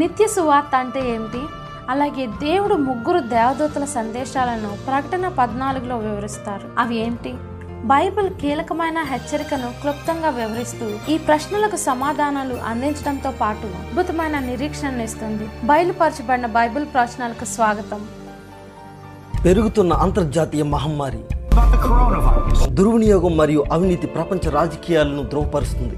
నిత్య సువార్త అంటే ఏమిటి? అలాగే దేవుడు ముగ్గురు దేవదూతల సందేశాలను ప్రకటన పద్నాలుగులో వివరిస్తారు. అవి ఏంటి బైబిల్ కీలకమైన హెచ్చరికను క్లుప్తంగా వివరిస్తూ ఈ ప్రశ్నలకు సమాధానాలు అందించడంతో పాటు అద్భుతమైన నిరీక్షణ ఇస్తుంది. బయలుపరచబడిన బైబిల్ ప్రశ్నలకు స్వాగతం. పెరుగుతున్న అంతర్జాతీయ మహమ్మారి దుర్వినియోగం మరియు అవినీతి ప్రపంచ రాజకీయాలను ధ్రువపరుస్తుంది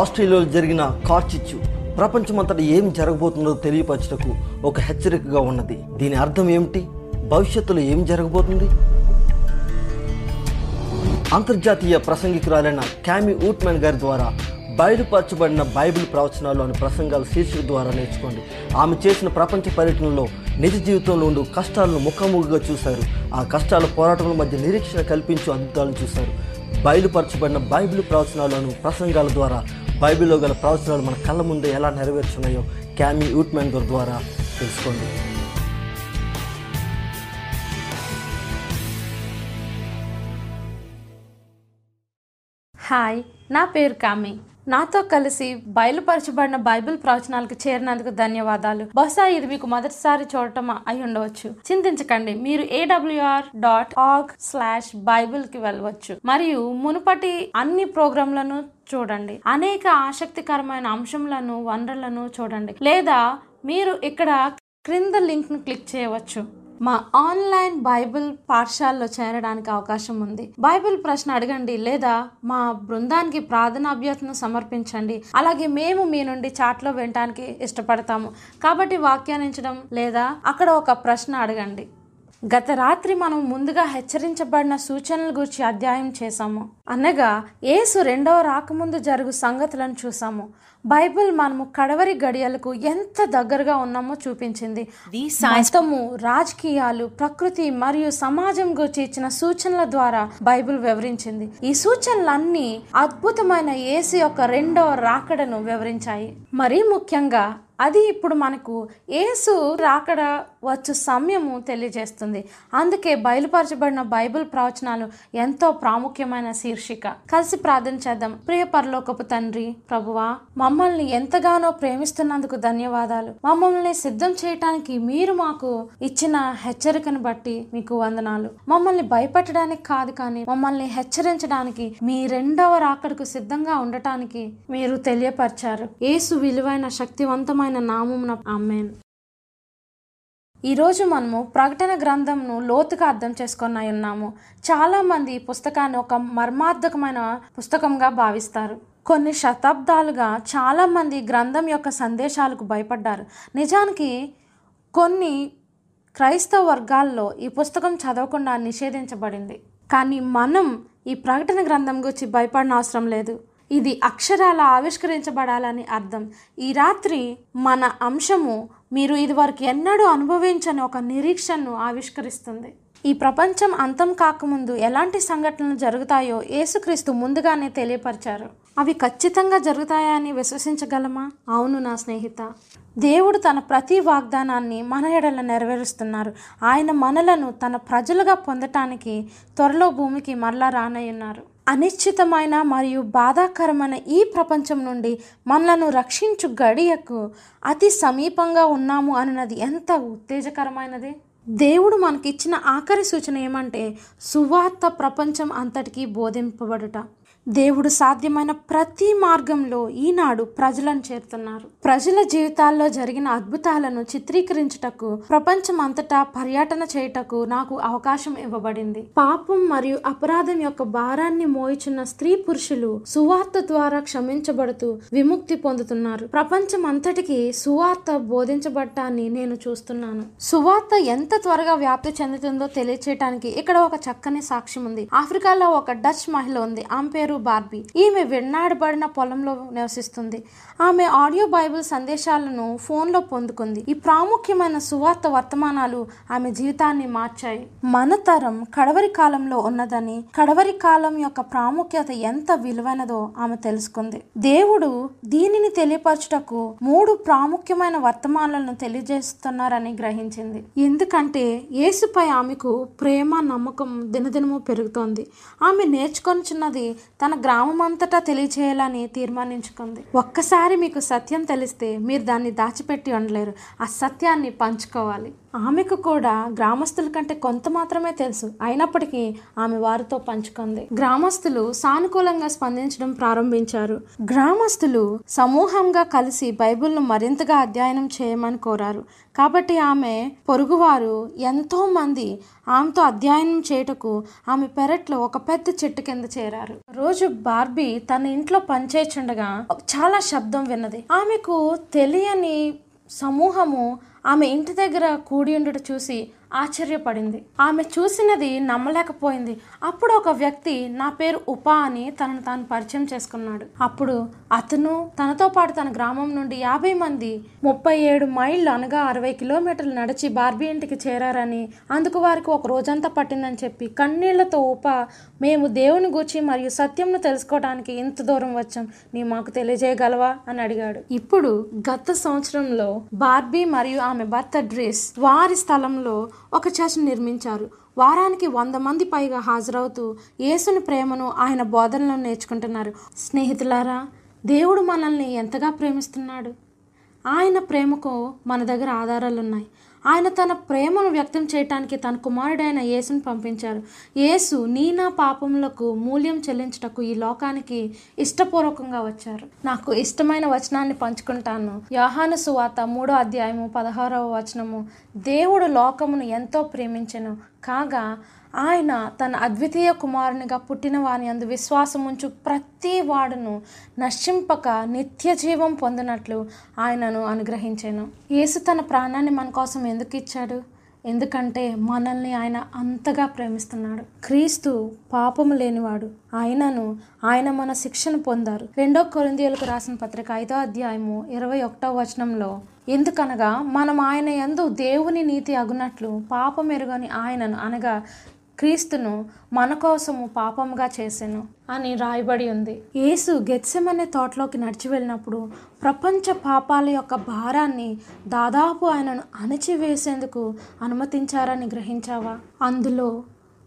ఆస్ట్రేలియాలో జరిగిన కార్చిచ్చు ప్రపంచమంతటా ఏం జరగబోతుందో తెలియపరచుటకు ఒక హెచ్చరికగా ఉన్నది. దీని అర్థం ఏమిటి? భవిష్యత్తులో ఏం జరగబోతుంది? అంతర్జాతీయ ప్రసంగికురాలైన క్యామి ఊట్మెన్ గారి ద్వారా బయలుపరచబడిన బైబిల్ ప్రవచనాలు ప్రసంగాల శీర్షిక ద్వారా నేర్చుకోండి. ఆమె చేసిన ప్రపంచ పర్యటనలో నిజ జీవితంలో ఉండు కష్టాలను ముఖాముఖిగా చూశారు. ఆ కష్టాల పోరాటముల మధ్య నిరీక్షణ కల్పించు అద్భుతాలను చూశారు. బయలుపరచబడిన బైబిల్ ప్రవచనాలను ప్రసంగాల ద్వారా బైబిల్లో గల ప్రవచనాలు మన కళ్ళ ముందే ఎలా నెరవేర్చున్నాయో క్యామీ యూట్మెన్ గారి ద్వారా తెలుసుకోండి. హాయ్ నా పేరు కామి. నాతో కలిసి బయలుపరచబడిన బైబిల్ ప్రవచనాలకు చేరినందుకు ధన్యవాదాలు. బహుశా ఇది మీకు మొదటిసారి చూడటం అయి ఉండవచ్చు. చింతించకండి. మీరు ఏడబ్ల్యూఆర్ డాట్ ఆగ్ స్లాష్ బైబిల్కి వెళ్ళవచ్చు. మరియు మునుపటి అన్ని ప్రోగ్రాంలను చూడండి. అనేక ఆసక్తికరమైన అంశములను వనరులను చూడండి. లేదా మీరు ఇక్కడ క్రింద లింక్ను క్లిక్ చేయవచ్చు. మా ఆన్లైన్ బైబిల్ పాఠశాలలో చేరడానికి అవకాశం ఉంది. బైబిల్ ప్రశ్న అడగండి లేదా మా బృందానికి ప్రార్థన అభ్యర్థన సమర్పించండి. అలాగే మేము మీ నుండి చాట్లో వినటానికి ఇష్టపడతాము. కాబట్టి వ్యాఖ్యానించడం లేదా అక్కడ ఒక ప్రశ్న అడగండి. గత రాత్రి మనం ముందుగా హెచ్చరించబడిన సూచనల గురించి అధ్యాయం చేశాము. అనగా యేసు రెండవ రాకముందు జరుగు సంగతులను చూసాము బైబిల్ మనము కడవరి గడియలకు ఎంత దగ్గరగా ఉన్నామో చూపించింది. మతము రాజకీయాలు ప్రకృతి మరియు సమాజం గురించి ఇచ్చిన సూచనల ద్వారా బైబిల్ వివరించింది. ఈ సూచనలన్నీ అద్భుతమైన యేసు యొక్క రెండవ రాకడను వివరించాయి. మరీ ముఖ్యంగా అది ఇప్పుడు మనకు యేసు రాకడ వచ్చు సమయము తెలియజేస్తుంది. అందుకే బయలుపరచబడిన బైబిల్ ప్రవచనాలు ఎంతో ప్రాముఖ్యమైన శీర్షిక. కలిసి ప్రార్థన చేద్దాం. ప్రియ పరలోకపు తండ్రి ప్రభువా మమ్మల్ని ఎంతగానో ప్రేమిస్తున్నందుకు ధన్యవాదాలు. మమ్మల్ని సిద్ధం చేయటానికి మీరు మాకు ఇచ్చిన హెచ్చరికను బట్టి మీకు వందనాలు. మమ్మల్ని భయపెట్టడానికి కాదు కానీ మమ్మల్ని హెచ్చరించడానికి మీ రెండవ రాకడకు సిద్ధంగా ఉండటానికి మీరు తెలియపరిచారు. యేసు విలువైన శక్తివంతమైన నామమున ఆమెన్. ఈరోజు మనము ప్రకటన గ్రంథంను లోతుగా అర్థం చేసుకొని ఉన్నాము. చాలామంది ఈ పుస్తకాన్ని ఒక మర్మార్థకమైన పుస్తకంగా భావిస్తారు. కొన్ని శతాబ్దాలుగా చాలామంది గ్రంథం యొక్క సందేశాలకు భయపడ్డారు. నిజానికి కొన్ని క్రైస్తవ వర్గాల్లో ఈ పుస్తకం చదవకుండా నిషేధించబడింది. కానీ మనం ఈ ప్రకటన గ్రంథం గురించి భయపడిన అవసరం లేదు. ఇది అక్షరాల ఆవిష్కరించబడాలని అర్థం. ఈ రాత్రి మన అంశము మీరు ఇదివరకు ఎన్నడూ అనుభవించని ఒక నిరీక్షణను ఆవిష్కరిస్తుంది. ఈ ప్రపంచం అంతం కాకముందు ఎలాంటి సంఘటనలు జరుగుతాయో యేసుక్రీస్తు ముందుగానే తెలియపరిచారు. అవి ఖచ్చితంగా జరుగుతాయని విశ్వసించగలమా? అవును నా స్నేహిత. దేవుడు తన ప్రతి వాగ్దానాన్ని మన ఎడల నెరవేరుస్తున్నారు. ఆయన మనలను తన ప్రజలుగా పొందటానికి త్వరలో భూమికి మరలా రానయ్యున్నారు. అనిశ్చితమైన మరియు బాధాకరమైన ఈ ప్రపంచం నుండి మనలను రక్షించు గడియకు అతి సమీపంగా ఉన్నాము అన్నది ఎంత ఉత్తేజకరమైనది? దేవుడు మనకిచ్చిన ఆఖరి సూచన ఏమంటే సువార్త ప్రపంచం అంతటికీ బోధింపబడుట. దేవుడు సాధ్యమైన ప్రతి మార్గంలో ఈనాడు ప్రజలను చేరుతున్నారు. ప్రజల జీవితాల్లో జరిగిన అద్భుతాలను చిత్రీకరించుటకు ప్రపంచం అంతటా పర్యటన చేయుటకు నాకు అవకాశం ఇవ్వబడింది. పాపం మరియు అపరాధం యొక్క భారాన్ని మోయిచున్న స్త్రీ పురుషులు సువార్త ద్వారా క్షమించబడుతూ విముక్తి పొందుతున్నారు. ప్రపంచం అంతటికి సువార్త బోధించబడటాన్ని నేను చూస్తున్నాను. సువార్త ఎంత త్వరగా వ్యాప్తి చెందుతుందో తెలియచేయటానికి ఇక్కడ ఒక చక్కని సాక్ష్యం ఉంది ఆఫ్రికాలో ఒక డచ్ మహిళ ఉంది. ఆమె పేరు బార్బీ. ఈమె వెన్నాడబడిన పొలంలో నివసిస్తుంది. ఆమె ఆడియో బైబిల్ సందేశాలను ఫోన్లో పొందుకుంది. ఈ ప్రాముఖ్యమైన సువార్త వర్తమానాలు ఆమె జీవితాన్ని మార్చాయి. మన తరం కడవరి కాలంలో ఉన్నదని కడవరి కాలం యొక్క ప్రాముఖ్యత ఎంత విలువైనదో ఆమె తెలుసుకుంది. దేవుడు దీనిని తెలియపరచుటకు మూడు ప్రాముఖ్యమైన వర్తమానాలను తెలియజేస్తున్నారని గ్రహించింది. ఎందుకంటే యేసుపై ఆమెకు ప్రేమ నమ్మకం దినదినము పెరుగుతోంది. ఆమె నేర్చుకొనిచున్నది తన గ్రామం అంతటా తెలియచేయాలని తీర్మానించుకుంది. ఒక్కసారి మీకు సత్యం తెలిస్తే మీరు దాన్ని దాచిపెట్టి ఉండలేరు. ఆ సత్యాన్ని పంచుకోవాలి. ఆమెకు కూడా గ్రామస్తుల కంటే కొంత మాత్రమే తెలుసు. అయినప్పటికీ ఆమె వారితో పంచుకుంది. గ్రామస్తులు సానుకూలంగా స్పందించడం ప్రారంభించారు. గ్రామస్తులు సమూహంగా కలిసి బైబిల్ను మరింతగా అధ్యయనం చేయమని కోరారు. కాబట్టి ఆమె పొరుగువారు ఎంతో మంది ఆమెతో అధ్యయనం చేయుటకు ఆమె పెరట్లో ఒక పెద్ద చెట్టు కింద చేరారు. రోజు బార్బీ తన ఇంట్లో పనిచేస్తుండగా చాలా శబ్దం విన్నది. ఆమెకు తెలియని సమూహము ఆమె ఇంటి దగ్గర కూడి ఉండట చూసి ఆశ్చర్యపడింది. ఆమె చూసినది నమ్మలేకపోయింది. అప్పుడు ఒక వ్యక్తి నా పేరు ఉపా అని తనను తాను పరిచయం చేసుకున్నాడు. అప్పుడు అతను తనతో పాటు తన గ్రామం నుండి యాభై మంది ముప్పై ఏడు మైళ్ళు అనగా అరవై కిలోమీటర్లు నడిచి బార్బీ ఇంటికి చేరారని అందుకు వారికి ఒక రోజంతా పట్టిందని చెప్పి కన్నీళ్ళతో ఉప మేము దేవుని గూర్చి మరియు సత్యంను తెలుసుకోవడానికి ఇంత దూరం వచ్చాం. నీ మాకు తెలియజేయగలవా అని అడిగాడు. ఇప్పుడు గత సంవత్సరంలో బార్బీ మరియు ఆమె భర్త డ్రెస్ వారి స్థలంలో ఒక చర్చ్ నిర్మించారు. వారానికి వంద మంది పైగా హాజరవుతూ యేసుని ప్రేమను ఆయన బోధనలను నేర్చుకుంటున్నారు. స్నేహితులారా దేవుడు మనల్ని ఎంతగా ప్రేమిస్తున్నాడు? ఆయన ప్రేమకు మన దగ్గర ఆధారాలు ఉన్నాయి ఆయన తన ప్రేమను వ్యక్తం చేయటానికి తన కుమారుడైన యేసును పంపించారు. యేసు నీ నా పాపములకు మూల్యం చెల్లించుటకు ఈ లోకానికి ఇష్టపూర్వకంగా వచ్చారు. నాకు ఇష్టమైన వచనాన్ని పంచుకుంటాను. యోహాను సువాత మూడో అధ్యాయము పదహారవ వచనము. దేవుడు లోకమును ఎంతో ప్రేమించను. కాగా ఆయన తన అద్వితీయ కుమారునిగా పుట్టిన వాని అందు విశ్వాసముంచు ప్రతి వాడును నశింపక నిత్య జీవం పొందినట్లు ఆయనను అనుగ్రహించాను. యేసు తన ప్రాణాన్ని మన కోసం ఎందుకు ఇచ్చాడు? ఎందుకంటే మనల్ని ఆయన అంతగా ప్రేమిస్తున్నాడు. క్రీస్తు పాపము లేనివాడు. ఆయనను ఆయన మన శిక్షను పొందారు. రెండో కొరిందీయులకు రాసిన పత్రిక ఐదో అధ్యాయము ఇరవై ఒకటో వచనంలో ఎందుకనగా మనం ఆయన యందు దేవుని నీతి అగునట్లు పాపం ఎరుగని ఆయనను అనగా క్రీస్తును మన కోసము పాపముగా చేసెను అని రాయబడి ఉంది. యేసు గెత్సెమనే తోటలోకి నడిచి వెళ్ళినప్పుడు ప్రపంచ పాపాల యొక్క భారాన్ని దాదాపు ఆయనను అణచివేసేందుకు అనుమతించారని గ్రహించావా? అందులో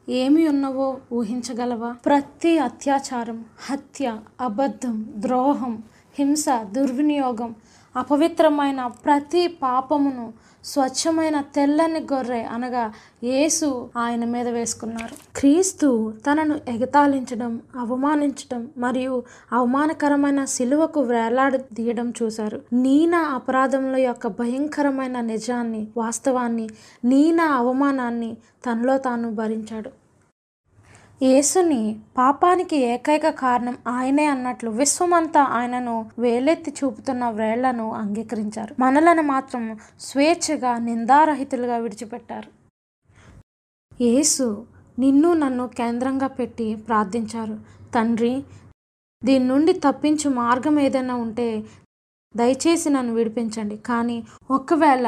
ఏమి ఉన్నవో ఊహించగలవా? ప్రతి అత్యాచారం హత్య అబద్ధం ద్రోహం హింస దుర్వినియోగం అపవిత్రమైన ప్రతి పాపమును స్వచ్ఛమైన తెల్లని గొర్రె అనగా యేసు ఆయన మీద వేసుకున్నారు. క్రీస్తు తనను ఎగతాళించడం అవమానించడం మరియు అవమానకరమైన సిలువకు వేలాడదీయడం చూశారు. నీనా అపరాధముల యొక్క భయంకరమైన నిజాన్ని వాస్తవాన్ని నీనా అవమానాన్ని తనలో తాను భరించాడు. యేసుని పాపానికి ఏకైక కారణం ఆయనే అన్నట్లు విశ్వమంతా ఆయనను వేలెత్తి చూపుతున్న వేళ్ళను అంగీకరించారు. మనలను మాత్రం స్వేచ్ఛగా నిందారహితులుగా విడిచిపెట్టారు. యేసు నిన్ను నన్ను కేంద్రంగా పెట్టి ప్రార్థించారు. తండ్రి దీని నుండి తప్పించు మార్గం ఏదైనా ఉంటే దయచేసి నన్ను విడిపించండి. కానీ ఒకవేళ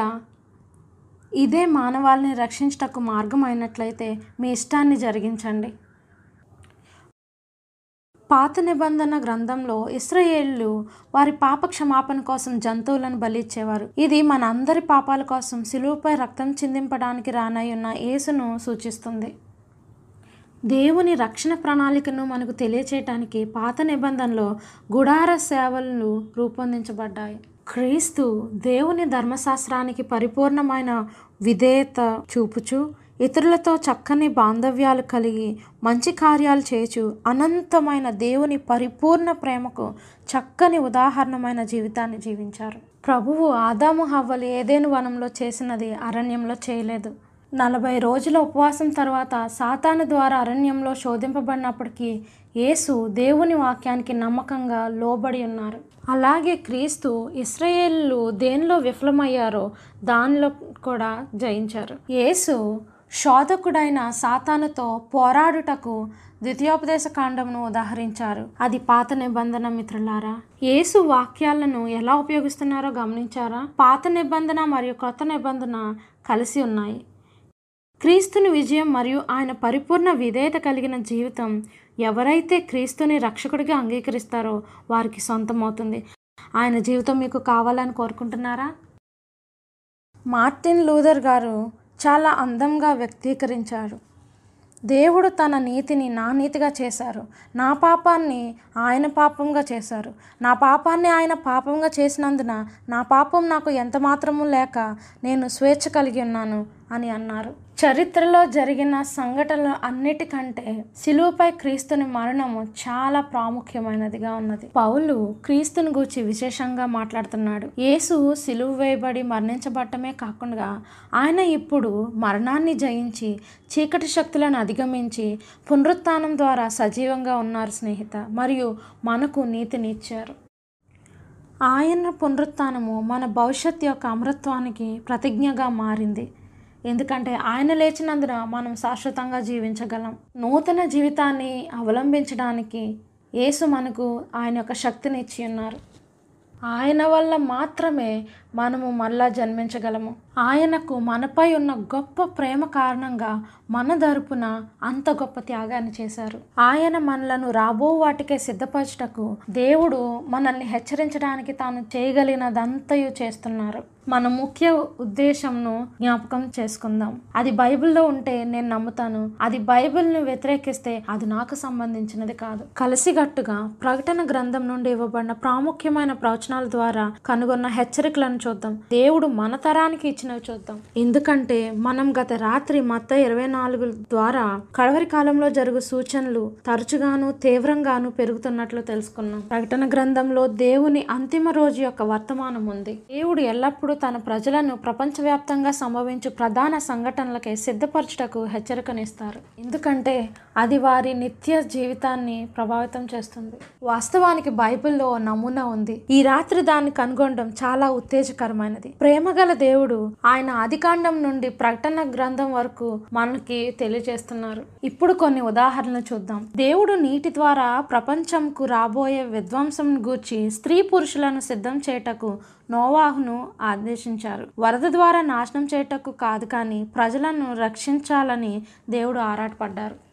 ఇదే మానవాళిని రక్షించటకు మార్గం అయినట్లయితే మీ ఇష్టాన్ని జరిగించండి. పాత నిబంధన గ్రంథంలో ఇస్రయేళ్ళు వారి పాప క్షమాపణ కోసం జంతువులను బలిచ్చేవారు. ఇది మన అందరి పాపాల కోసం సిలువుపై రక్తం చిందింపడానికి రానయ్యున్న యేసును సూచిస్తుంది. దేవుని రక్షణ ప్రణాళికను మనకు తెలియచేయటానికి పాత నిబంధనలో గుడార సేవలు రూపొందించబడ్డాయి. క్రీస్తు దేవుని ధర్మశాస్త్రానికి పరిపూర్ణమైన విధేయత చూపుచు ఇతరులతో చక్కని బాంధవ్యాలు కలిగి మంచి కార్యాలు చేచు అనంతమైన దేవుని పరిపూర్ణ ప్రేమకు చక్కని ఉదాహరణమైన జీవితాన్ని జీవించారు. ప్రభువు ఆదాము హవ్వలు ఏదేను వనంలో చేసినది అరణ్యంలో చేయలేదు. నలభై రోజుల ఉపవాసం తర్వాత సాతాను ద్వారా అరణ్యంలో శోధింపబడినప్పటికీ యేసు దేవుని వాక్యానికి నమ్మకంగా లోబడి ఉన్నారు. అలాగే క్రీస్తు ఇస్రాయేళ్ళు దేనిలో విఫలమయ్యారో దానిలో కూడా జయించారు. యేసు శోధకుడైన సాతానుతో పోరాడుటకు ద్వితీయోపదేశ కాండమును ఉదాహరించారు. అది పాత నిబంధన మిత్రులారా. యేసు వాక్యాలను ఎలా ఉపయోగిస్తున్నారో గమనించారా? పాత నిబంధన మరియు కొత్త నిబంధన కలిసి ఉన్నాయి. క్రీస్తుని విజయం మరియు ఆయన పరిపూర్ణ విధేయత కలిగిన జీవితం ఎవరైతే క్రీస్తుని రక్షకుడిగా అంగీకరిస్తారో వారికి సొంతమవుతుంది. ఆయన జీవితం మీకు కావాలని కోరుకుంటున్నారా? మార్టిన్ లూథర్ గారు చాలా అందంగా వ్యక్తీకరించారు దేవుడు తన నీతిని నా నీతిగా చేశారు. నా పాపాన్ని ఆయన పాపంగా చేశారు. నా పాపాన్ని ఆయన పాపంగా చేసినందున నా పాపం నాకు ఎంత మాత్రము లేక నేను స్వేచ్ఛ కలిగి ఉన్నాను. అని అన్నారు. చరిత్రలో జరిగిన సంఘటనలు అన్నిటికంటే శిలువపై క్రీస్తుని మరణము చాలా ప్రాముఖ్యమైనదిగా ఉన్నది. పౌలు క్రీస్తుని గూర్చి విశేషంగా మాట్లాడుతున్నాడు. యేసు సిలువ వేయబడి మరణించబడటమే కాకుండా ఆయన ఇప్పుడు మరణాన్ని జయించి చీకటి శక్తులను అధిగమించి పునరుత్థానం ద్వారా సజీవంగా ఉన్నారు స్నేహిత మరియు మనకు నీతిని ఇచ్చారు ఆయన పునరుత్నము మన భవిష్యత్ యొక్క అమృత్వానికి ప్రతిజ్ఞగా మారింది. ఎందుకంటే ఆయన లేచినందున మనం శాశ్వతంగా జీవించగలం. నూతన జీవితాన్ని అవలంబించడానికి యేసు మనకు ఆయన యొక్క శక్తిని ఇచ్చి ఉన్నారు ఆయన వల్ల మాత్రమే మనము మళ్ళా జన్మించగలము. ఆయనకు మనపై ఉన్న గొప్ప ప్రేమ కారణంగా మన తరపున అంత గొప్ప త్యాగాన్ని చేశారు. ఆయన మనలను రాబో వాటికే సిద్ధపరచుటకు దేవుడు మనల్ని హెచ్చరించడానికి తాను చేయగలిగినదంతయు చేస్తున్నారు. మన ముఖ్య ఉద్దేశంను జ్ఞాపకం చేసుకుందాం. అది బైబిల్లో ఉంటే నేను నమ్ముతాను. అది బైబిల్ను వ్యతిరేకిస్తే అది నాకు సంబంధించినది కాదు. కలిసిగట్టుగా ప్రకటన గ్రంథం నుండి ఇవ్వబడిన ప్రాముఖ్యమైన ప్రవచనాల ద్వారా కనుగొన్న హెచ్చరికలను చూద్దాం. దేవుడు మన తరానికి ఇచ్చినవి చూద్దాం. ఎందుకంటే మనం గత రాత్రి మత్త ఇరవై నాలుగు ద్వారా కడవరి కాలంలో జరుగు సూచనలు తరచుగాను తీవ్రంగాను పెరుగుతున్నట్లు తెలుసుకున్నాం. ప్రకటన గ్రంథంలో దేవుని అంతిమ రోజు యొక్క వర్తమానం ఉంది. దేవుడు ఎల్లప్పుడూ తన ప్రజలను ప్రపంచవ్యాప్తంగా సంభవించు ప్రధాన సంఘటనలకే సిద్ధపరచుటకు హెచ్చరికనిస్తారు. ఎందుకంటే అది వారి నిత్య జీవితాన్ని ప్రభావితం చేస్తుంది. వాస్తవానికి బైబిల్లో నమూనా ఉంది. ఈ రాత్రి దాన్ని కనుగొనడం చాలా ఉత్తేజకరమైనది. ప్రేమగల దేవుడు ఆయన ఆదికాండం నుండి ప్రకటన గ్రంథం వరకు మనకి తెలియజేస్తున్నారు. ఇప్పుడు కొన్ని ఉదాహరణలు చూద్దాం. దేవుడు నీటి ద్వారా ప్రపంచంకు రాబోయే విధ్వంసం గూర్చి స్త్రీ పురుషులను సిద్ధం చేయటకు నోవాహును ఆదేశించారు. వరద ద్వారా నాశనం చేయటకు కాదు కానీ ప్రజలను రక్షించాలని దేవుడు ఆరాటపడ్డారు.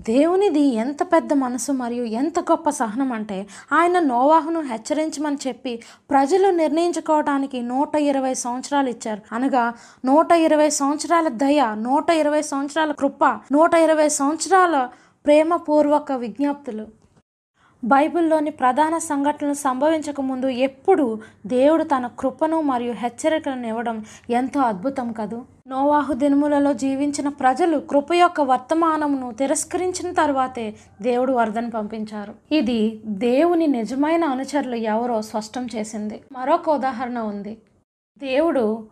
దేవునిది ఎంత పెద్ద మనసు మరియు ఎంత గొప్ప సహనం అంటే ఆయన నోవాహును హెచ్చరించమని చెప్పి ప్రజలు నిర్ణయించుకోవడానికి నూట ఇరవై సంవత్సరాలు ఇచ్చారు. అనగా నూట ఇరవై సంవత్సరాల దయ నూట ఇరవై సంవత్సరాల కృప నూట ఇరవై సంవత్సరాల ప్రేమపూర్వక విజ్ఞప్తులు. బైబిల్లోని ప్రధాన సంఘటనలు సంభవించక ముందు ఎప్పుడు దేవుడు తన కృపను మరియు హెచ్చరికలను ఇవ్వడం ఎంతో అద్భుతం కదూ? నోవాహు దినములలో జీవించిన ప్రజలు కృప యొక్క వర్తమానమును తిరస్కరించిన తర్వాతే దేవుడు వరదను పంపించారు. ఇది దేవుని నిజమైన అనుచరులు ఎవరో స్పష్టం చేసింది. మరొక ఉదాహరణ ఉంది. దేవుడు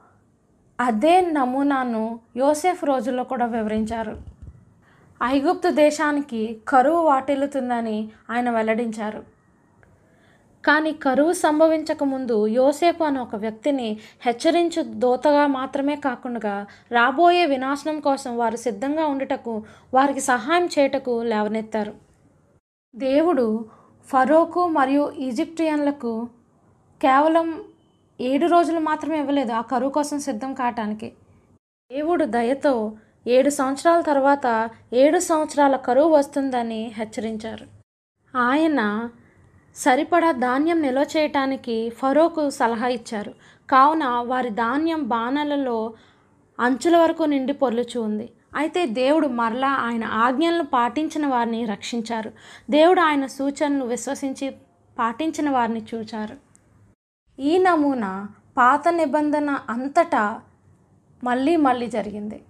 అదే నమూనాను యోసెఫ్ రోజుల్లో కూడా వివరించారు. ఐగుప్తు దేశానికి కరువు వాటిల్లుతుందని ఆయన వెల్లడించారు. కానీ కరువు సంభవించక ముందు యోసేపు అనే ఒక వ్యక్తిని హెచ్చరించు దోతగా మాత్రమే కాకుండా రాబోయే వినాశనం కోసం వారు సిద్ధంగా ఉండుటకు వారికి సహాయం చేయుటకు లేవనెత్తారు. దేవుడు ఫరోకు మరియు ఈజిప్టియన్లకు కేవలం ఏడు రోజులు మాత్రమే ఇవ్వలేదు ఆ కరువు కోసం సిద్ధం కావటానికి దేవుడు దయతో ఏడు సంవత్సరాల తర్వాత ఏడు సంవత్సరాల కరువు వస్తుందని హెచ్చరించారు. ఆయన సరిపడా ధాన్యం నిల్వ చేయటానికి ఫరోకు సలహా ఇచ్చారు. కావున వారి ధాన్యం బాణలలో అంచుల వరకు నిండి పొర్లుచు ఉంది. అయితే దేవుడు మరలా ఆయన ఆజ్ఞలను పాటించిన వారిని రక్షించారు. దేవుడు ఆయన సూచనలు విశ్వసించి పాటించిన వారిని చూచారు. ఈ నమూనా పాత నిబంధన అంతటా మళ్ళీ మళ్ళీ జరిగింది.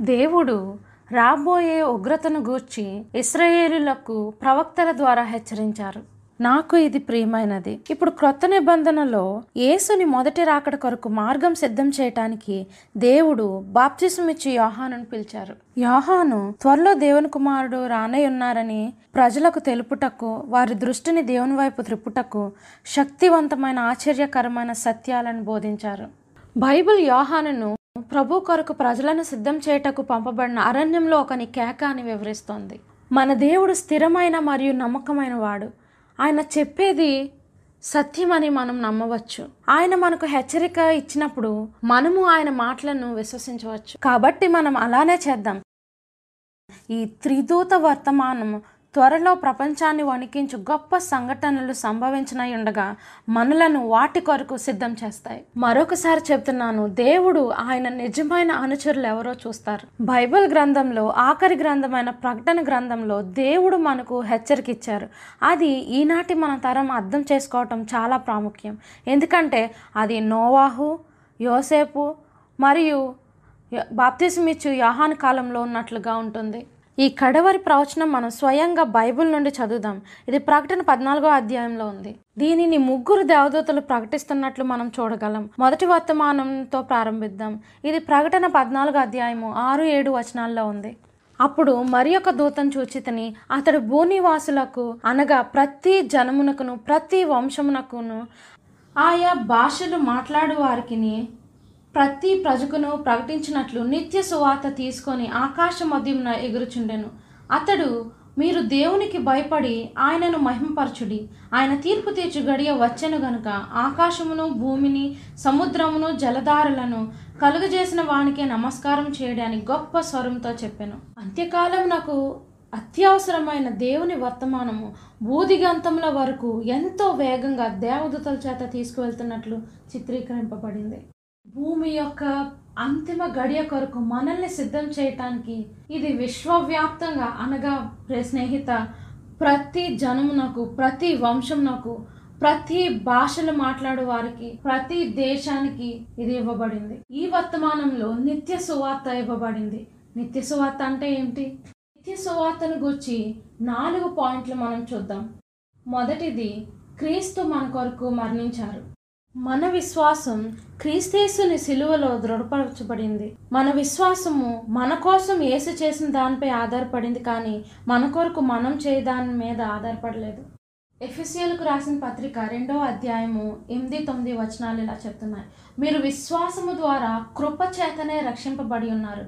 దేవుడు రాబోయే ఉగ్రతను గూర్చి ఇస్రాయేలులకు ప్రవక్తల ద్వారా హెచ్చరించారు. నాకు ఇది ప్రియమైనది. ఇప్పుడు క్రొత్త నిబంధనలో యేసుని మొదటి రాకడ కొరకు మార్గం సిద్ధం చేయటానికి దేవుడు బాప్తిసమిచ్చి యోహానును పిలిచారు. యోహాను త్వరలో దేవుని కుమారుడు రానై ఉన్నారని ప్రజలకు తెలుపుటకు వారి దృష్టిని దేవుని వైపు త్రిప్పుటకు శక్తివంతమైన ఆశ్చర్యకరమైన సత్యాలను బోధించారు. బైబిల్ యోహానును ప్రభు కొరకు ప్రజలను సిద్ధం చేయటకు పంపబడిన అరణ్యంలో ఒకని కేక అని వివరిస్తోంది. మన దేవుడు స్థిరమైన మరియు నమ్మకమైన వాడు. ఆయన చెప్పేది సత్యమని మనం నమ్మవచ్చు. ఆయన మనకు హెచ్చరిక ఇచ్చినప్పుడు మనము ఆయన మాటలను విశ్వసించవచ్చు. కాబట్టి మనం అలానే చేద్దాం. ఈ త్రిదూత వర్తమానం త్వరలో ప్రపంచాన్ని వణికించు గొప్ప సంఘటనలు సంభవించినై ఉండగా మనలను వాటి కొరకు సిద్ధం చేస్తాయి. మరొకసారి చెప్తున్నాను దేవుడు ఆయన నిజమైన అనుచరులు ఎవరో చూస్తారు. బైబిల్ గ్రంథంలో ఆఖరి గ్రంథమైన ప్రకటన గ్రంథంలో దేవుడు మనకు హెచ్చరిక ఇచ్చారు అది ఈనాటి మన తరం అర్థం చేసుకోవటం చాలా ప్రాముఖ్యం. ఎందుకంటే అది నోవాహు యోసేపు మరియు బాప్తిసమిచ్చు యాహాన్ కాలంలో ఉన్నట్లుగా ఉంటుంది. ఈ కడవరి ప్రవచనం మనం స్వయంగా బైబిల్ నుండి చదువుదాం. ఇది ప్రకటన పద్నాలుగో అధ్యాయంలో ఉంది. దీనిని ముగ్గురు దేవదూతలు ప్రకటిస్తున్నట్లు మనం చూడగలం. మొదటి వర్తమానంతో ప్రారంభిద్దాం. ఇది ప్రకటన పద్నాలుగో అధ్యాయము ఆరు ఏడు వచనాల్లో ఉంది. అప్పుడు మరి ఒక దూతను చూచితని అతడు భూనివాసులకు అనగా ప్రతి జనమునకును ప్రతి వంశమునకును ఆయా భాషలు మాట్లాడు వారికిని ప్రతి ప్రజకును ప్రకటించినట్లు నిత్య సువార్త తీసుకొని ఆకాశ మధ్యమున ఎగురుచుండెను. అతడు మీరు దేవునికి భయపడి ఆయనను మహిమపరచుడి. ఆయన తీర్పు తీర్చు గడియ వచ్చెను గనుక ఆకాశమును భూమిని సముద్రమును జలధారలను కలుగజేసిన వానికే నమస్కారం చేయడానికి గొప్ప స్వరంతో చెప్పాను. అంత్యకాలం నాకు అత్యవసరమైన దేవుని వర్తమానము బూదిగంతముల వరకు ఎంతో వేగంగా దేవదూతల చేత తీసుకువెళ్తున్నట్లు చిత్రీకరింపబడింది. భూమి యొక్క అంతిమ గడియ కొరకు మనల్ని సిద్ధం చేయటానికి ఇది విశ్వవ్యాప్తంగా అనగా స్నేహిత ప్రతి జనమునకు ప్రతి వంశమునకు ప్రతి భాషలు మాట్లాడు వారికి ప్రతి దేశానికి ఇది ఇవ్వబడింది. ఈ వర్తమానంలో నిత్య సువార్త ఇవ్వబడింది. నిత్య సువార్త అంటే ఏంటి నిత్య సువార్తను గురించి నాలుగు పాయింట్లు మనం చూద్దాం. మొదటిది క్రీస్తు మన కొరకు మరణించారు. మన విశ్వాసం క్రీస్తేసుని సిలువలో దృఢపరచబడింది. మన విశ్వాసము మన కోసం యేసు చేసిన దానిపై ఆధారపడింది కానీ మన కొరకు మనం చేయ దాని మీద ఆధారపడలేదు. ఎఫ్ఎస్సీలకు రాసిన పత్రిక రెండో అధ్యాయము ఎనిమిది తొమ్మిది వచనాలు ఇలా చెప్తున్నాయి. మీరు విశ్వాసము ద్వారా కృపచేతనే రక్షింపబడి ఉన్నారు.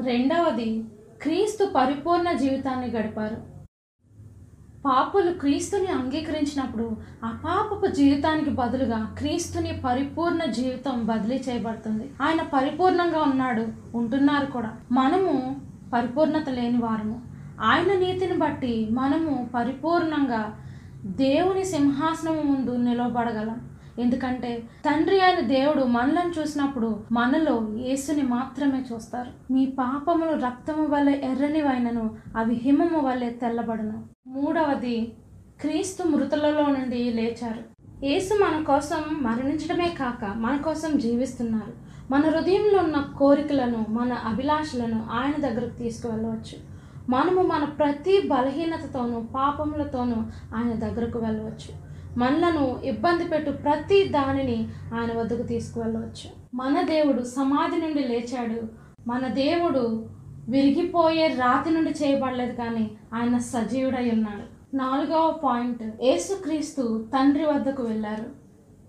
రెండవది క్రీస్తు పరిపూర్ణ జీవితాన్ని గడిపారు. పాపులు క్రీస్తుని అంగీకరించినప్పుడు ఆ పాపపు జీవితానికి బదులుగా క్రీస్తుని పరిపూర్ణ జీవితం బదిలీ చేయబడుతుంది. ఆయన పరిపూర్ణంగా ఉన్నాడు ఉంటున్నారు కూడా. మనము పరిపూర్ణత లేని వారము. ఆయన నీతిని బట్టి మనము పరిపూర్ణంగా దేవుని సింహాసనం ముందు నిలబడగలం ఎందుకంటే తండ్రి అయిన దేవుడు మనలను చూసినప్పుడు మనలో యేసుని మాత్రమే చూస్తారు. మీ పాపములు రక్తము ఎర్రని ఎర్రనివైనను అవి హిమము వల్లే తెల్లబడును. మూడవది క్రీస్తు మృతులలో నుండి లేచారు. యేసు మన కోసం మరణించడమే కాక మన కోసం జీవిస్తున్నారు. మన హృదయంలో ఉన్న కోరికలను మన అభిలాషలను ఆయన దగ్గరకు తీసుకువెళ్ళవచ్చు. మనము మన ప్రతి బలహీనతతోనూ పాపములతోనూ ఆయన దగ్గరకు వెళ్ళవచ్చు. మనలను ఇబ్బంది పెట్టు ప్రతి దానిని ఆయన వద్దకు తీసుకువెళ్ళవచ్చు. మన దేవుడు సమాధి నుండి లేచాడు. మన దేవుడు విరిగిపోయే రాతి నుండి చేయబడలేదు కానీ ఆయన సజీవుడై ఉన్నాడు. నాలుగవ పాయింట్ యేసుక్రీస్తు తండ్రి వద్దకు వెళ్ళారు.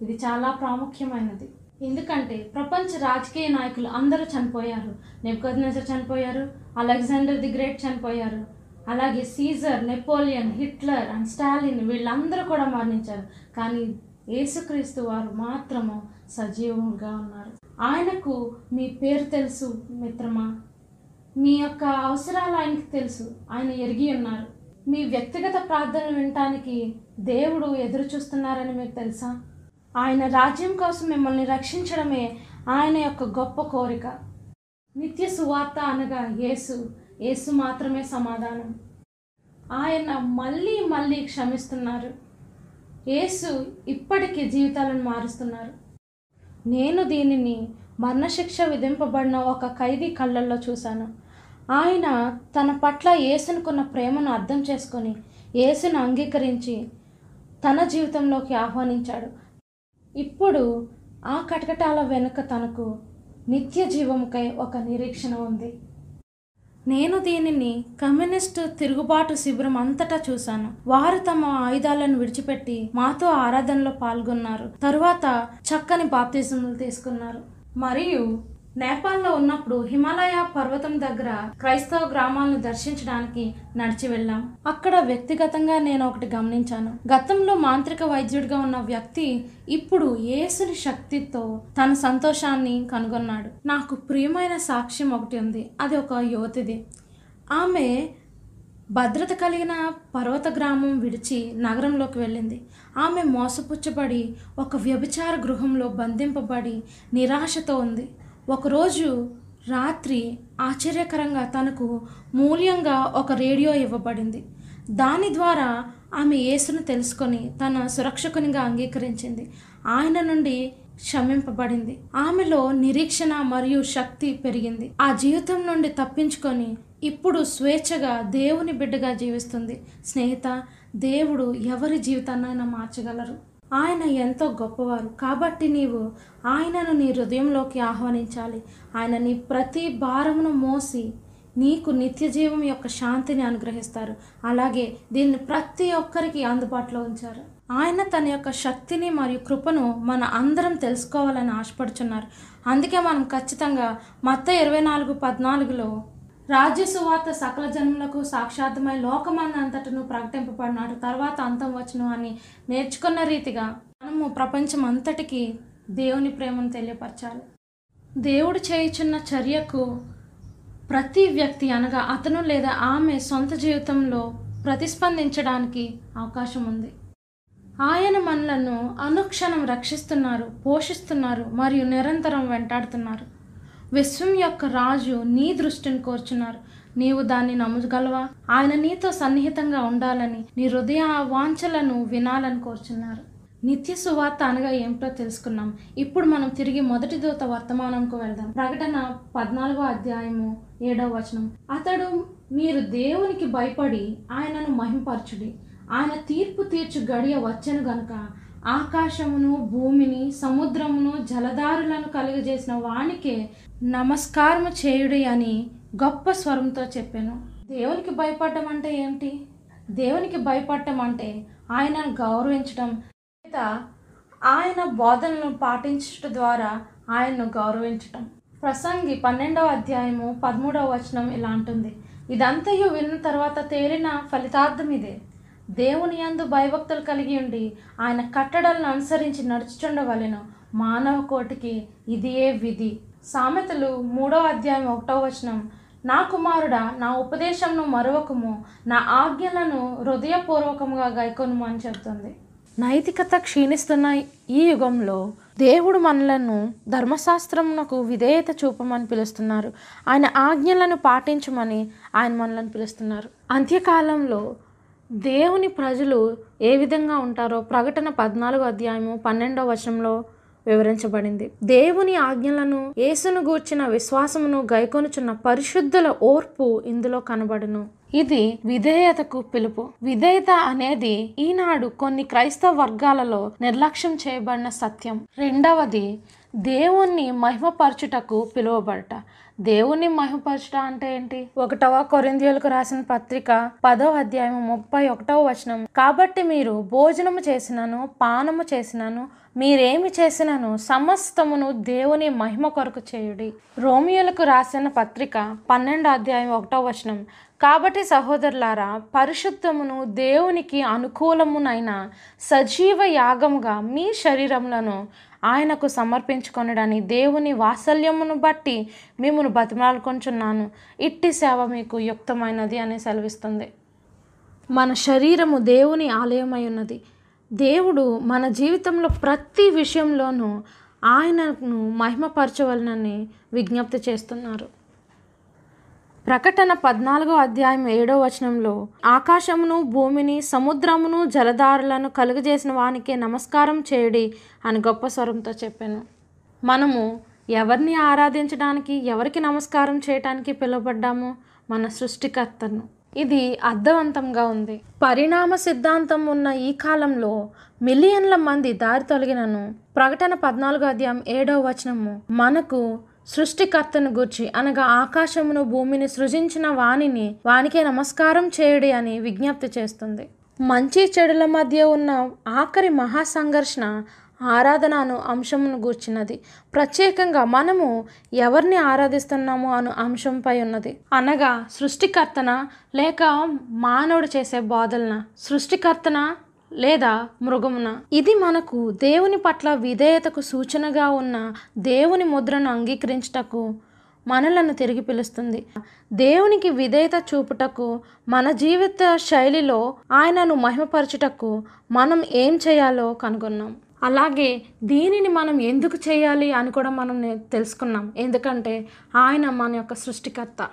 ఇది చాలా ప్రాముఖ్యమైనది. ఎందుకంటే ప్రపంచ రాజకీయ నాయకులు అందరూ చనిపోయారు. నెబ్కద్నెజర్ చనిపోయారు. అలెగ్జాండర్ ది గ్రేట్ చనిపోయారు. అలాగే Caesar Napoleon Hitler and Stalin వీళ్ళందరూ కూడా మరణించారు. కానీ యేసుక్రీస్తు వారు మాత్రము సజీవంగా ఉన్నారు. ఆయనకు మీ పేరు తెలుసు మిత్రమా? మీ యొక్క అవసరాలు ఆయనకి తెలుసు. ఆయన ఎరిగి ఉన్నారు. మీ వ్యక్తిగత ప్రార్థనలు వినటానికి దేవుడు ఎదురు చూస్తున్నారని మీకు తెలుసా? ఆయన రాజ్యం కోసం మిమ్మల్ని రక్షించడమే ఆయన యొక్క గొప్ప కోరిక. నిత్య సువార్త అనగా యేసు యేసు మాత్రమే సమాధానం. ఆయన మళ్ళీ మళ్ళీ క్షమిస్తున్నారు. యేసు ఇప్పటికీ జీవితాలను మారుస్తున్నారు. నేను దీనిని మరణశిక్ష విధింపబడిన ఒక ఖైదీ కళ్ళల్లో చూశాను. ఆయన తన పట్ల యేసునుకున్న ప్రేమను అర్థం చేసుకొని యేసును అంగీకరించి తన జీవితంలోకి ఆహ్వానించాడు. ఇప్పుడు ఆ కటకటాల వెనుక తనకు నిత్య జీవముకై ఒక నిరీక్షణ ఉంది. నేను దీనిని కమ్యూనిస్టు తిరుగుబాటు శిబిరం అంతటా చూశాను. వారు తమ ఆయుధాలను విడిచిపెట్టి మాతో ఆరాధనలో పాల్గొన్నారు. తరువాత చక్కని బాప్తిజములు తీసుకున్నారు. మరియు నేపాల్లో ఉన్నప్పుడు హిమాలయ పర్వతం దగ్గర క్రైస్తవ గ్రామాలను దర్శించడానికి నడిచి వెళ్ళాం. అక్కడ వ్యక్తిగతంగా నేను ఒకటి గమనించాను. గతంలో మాంత్రిక వైద్యుడిగా ఉన్న వ్యక్తి ఇప్పుడు యేసుని శక్తితో తన సంతోషాన్ని కనుగొన్నాడు. నాకు ప్రియమైన సాక్ష్యం ఒకటి ఉంది. అది ఒక యువతిది. ఆమె భద్రత కలిగిన పర్వత గ్రామం విడిచి నగరంలోకి వెళ్ళింది. ఆమె మోసపుచ్చబడి ఒక వ్యభిచార గృహంలో బంధింపబడి నిరాశతో ఉంది. ఒకరోజు రాత్రి ఆశ్చర్యకరంగా తనకు మూల్యంగా ఒక రేడియో ఇవ్వబడింది. దాని ద్వారా ఆమె యేసును తెలుసుకొని తన సురక్షకునిగా అంగీకరించింది. ఆయన నుండి క్షమింపబడింది. ఆమెలో నిరీక్షణ మరియు శక్తి పెరిగింది. ఆ జీవితం నుండి తప్పించుకొని ఇప్పుడు స్వేచ్ఛగా దేవుని బిడ్డగా జీవిస్తుంది. స్నేహిత దేవుడు ఎవరి జీవితాన్నైనా మార్చగలరు? ఆయన ఎంతో గొప్పవారు. కాబట్టి నీవు ఆయనను నీ హృదయంలోకి ఆహ్వానించాలి. ఆయన నీ ప్రతి భారమును మోసి నీకు నిత్య జీవం యొక్క శాంతిని అనుగ్రహిస్తారు. అలాగే దీన్ని ప్రతి ఒక్కరికి అందుబాటులో ఉంచారు. ఆయన తన యొక్క శక్తిని మరియు కృపను మన అందరం తెలుసుకోవాలని ఆశపడుచున్నారు. అందుకే మనం ఖచ్చితంగా మత్త ఇరవై నాలుగు పద్నాలుగులో రాజ్య సువార్త సకల జన్మలకు సాక్షాత్మై లోకమందంతటను ప్రకటింపబడినాడు. తర్వాత అంతం వచ్చును అని నేర్చుకున్న రీతిగా మనము ప్రపంచం అంతటికి దేవుని ప్రేమను తెలియపరచాలి. దేవుడు చేయుచున్న చర్యకు ప్రతి వ్యక్తి అనగా అతను లేదా ఆమె సొంత జీవితంలో ప్రతిస్పందించడానికి అవకాశం ఉంది ఆయన మనలను అనుక్షణం రక్షిస్తున్నారు పోషిస్తున్నారు మరియు నిరంతరం వెంటాడుతున్నారు. విశ్వం యొక్క రాజు నీ దృష్టిని కోర్చున్నారు. నీవు దాన్ని నమ్మగలవా? ఆయన నీతో సన్నిహితంగా ఉండాలని నీ హృదయ వాంఛలను వినాలని కోరుచున్నారు. నిత్య సువార్త అనగా ఏమిటో తెలుసుకున్నాం. ఇప్పుడు మనం తిరిగి మొదటి దూత వర్తమానంకు వెళ్దాం. ప్రకటన పద్నాలుగో అధ్యాయము ఏడవ వచనం. అతడు మీరు దేవునికి భయపడి ఆయనను మహింపరచుడి. ఆయన తీర్పు తీర్చు గడియ వచ్చను గనుక ఆకాశమును భూమిని సముద్రమును జలదారులను కలుగజేసిన వానికే నమస్కారము చేయుడి అని గొప్ప స్వరంతో చెప్పాను. దేవునికి భయపడటం అంటే ఏమిటి దేవునికి భయపడటం అంటే ఆయనను గౌరవించడం లేదా ఆయన బోధనలను పాటించడం ద్వారా ఆయన్ను గౌరవించటం. ప్రసంగి పన్నెండవ అధ్యాయము పదమూడవ వచనం ఇలా అంటుంది. ఇదంతయు విన్న తర్వాత తేలిన ఫలితార్థం ఇదే. దేవుని యందు భయభక్తులు కలిగి ఉండి ఆయన కట్టడలను అనుసరించి నడుచుచుండవలెను. మానవ కోటికి ఇదియే విధి. సామెతలు మూడవ అధ్యాయం ఒకటవ వచనం. నా కుమారుడా నా ఉపదేశంను మరొకము నా ఆజ్ఞలను హృదయపూర్వకముగా గైకొనుము అని చెబుతుంది. నైతికత క్షీణిస్తున్న ఈ యుగంలో దేవుడు మనలను ధర్మశాస్త్రమునకు విధేయత చూపమని పిలుస్తున్నారు. ఆయన ఆజ్ఞలను పాటించమని ఆయన మనలను పిలుస్తున్నారు. అంత్యకాలంలో దేవుని ప్రజలు ఏ విధంగా ఉంటారో ప్రకటన పద్నాలుగో అధ్యాయము పన్నెండవ వచనంలో వివరించబడింది. దేవుని ఆజ్ఞలను యేసును గూర్చిన విశ్వాసమును గైకొనుచున్న పరిశుద్ధుల ఓర్పు ఇందులో కనబడును. ఇది విధేయతకు పిలుపు. విధేయత అనేది ఈనాడు కొన్ని క్రైస్తవ వర్గాలలో నిర్లక్ష్యం చేయబడిన సత్యం. రెండవది దేవుణ్ణి మహిమపరచుటకు పిలువబడట. దేవుణ్ణి మహిమపరచుట అంటే ఏంటి? ఒకటవ కొరిందియులకు రాసిన పత్రిక పదో అధ్యాయం ముప్పై ఒకటవ వచనం. కాబట్టి మీరు భోజనము చేసినను పానము చేసినను మీరేమి చేసినను సమస్తమును దేవుని మహిమ కొరకు చేయుడి. రోమియోలకు రాసిన పత్రిక పన్నెండు అధ్యాయం ఒకటో వచనం. కాబట్టి సహోదరులారా పరిశుద్ధమును దేవునికి అనుకూలమునైన సజీవ యాగముగా మీ శరీరములను ఆయనకు సమర్పించుకొనడని దేవుని వాత్సల్యమును బట్టి మిమ్మను బతిమాలుకొంచున్నాను. ఇట్టి సేవ మీకు యుక్తమైనది అని సెలవిస్తుంది. మన శరీరము దేవుని ఆలయమై ఉన్నది. దేవుడు మన జీవితంలో ప్రతి విషయంలోనూ ఆయనను మహిమపరచవలనని విజ్ఞప్తి చేస్తున్నారు. ప్రకటన పద్నాలుగో అధ్యాయం ఏడో వచనంలో ఆకాశమును భూమిని సముద్రమును జలదారులను కలుగజేసిన వానికే నమస్కారం చేయడి అని గొప్ప స్వరంతో చెప్పాను. మనము ఎవరిని ఆరాధించడానికి ఎవరికి నమస్కారం చేయటానికి పిలువబడ్డాము మన సృష్టికర్తను. ఇది అర్థవంతంగా ఉంది. పరిణామ సిద్ధాంతం ఉన్న ఈ కాలంలో మిలియన్ల మంది దారి తొలగినను ప్రకటన పద్నాలుగో అధ్యాయం ఏడో వచనము. మనకు సృష్టికర్తను గూర్చి అనగా ఆకాశమును భూమిని సృజించిన వాణిని వానికే నమస్కారం చేయడి అని విజ్ఞప్తి చేస్తుంది. మంచి చెడుల మధ్య ఉన్న ఆఖరి మహాసంఘర్షణ ఆరాధనను అంశమును గూర్చినది. ప్రత్యేకంగా మనము ఎవరిని ఆరాధిస్తున్నాము అను అంశంపై ఉన్నది. అనగా సృష్టికర్తన లేక మానవుడు చేసే బోధలన సృష్టికర్తన లేదా మృగమున. ఇది మనకు దేవుని పట్ల విధేయతకు సూచనగా ఉన్న దేవుని ముద్రను అంగీకరించుటకు మనలను తిరిగి పిలుస్తుంది. దేవునికి విధేయత చూపుటకు మన జీవిత శైలిలో ఆయనను మహిమపరచుటకు మనం ఏం చేయాలో కనుగొన్నాం. అలాగే దీనిని మనం ఎందుకు చేయాలి అని కూడా మనం తెలుసుకున్నాం. ఎందుకంటే ఆయన మన యొక్క సృష్టికర్త.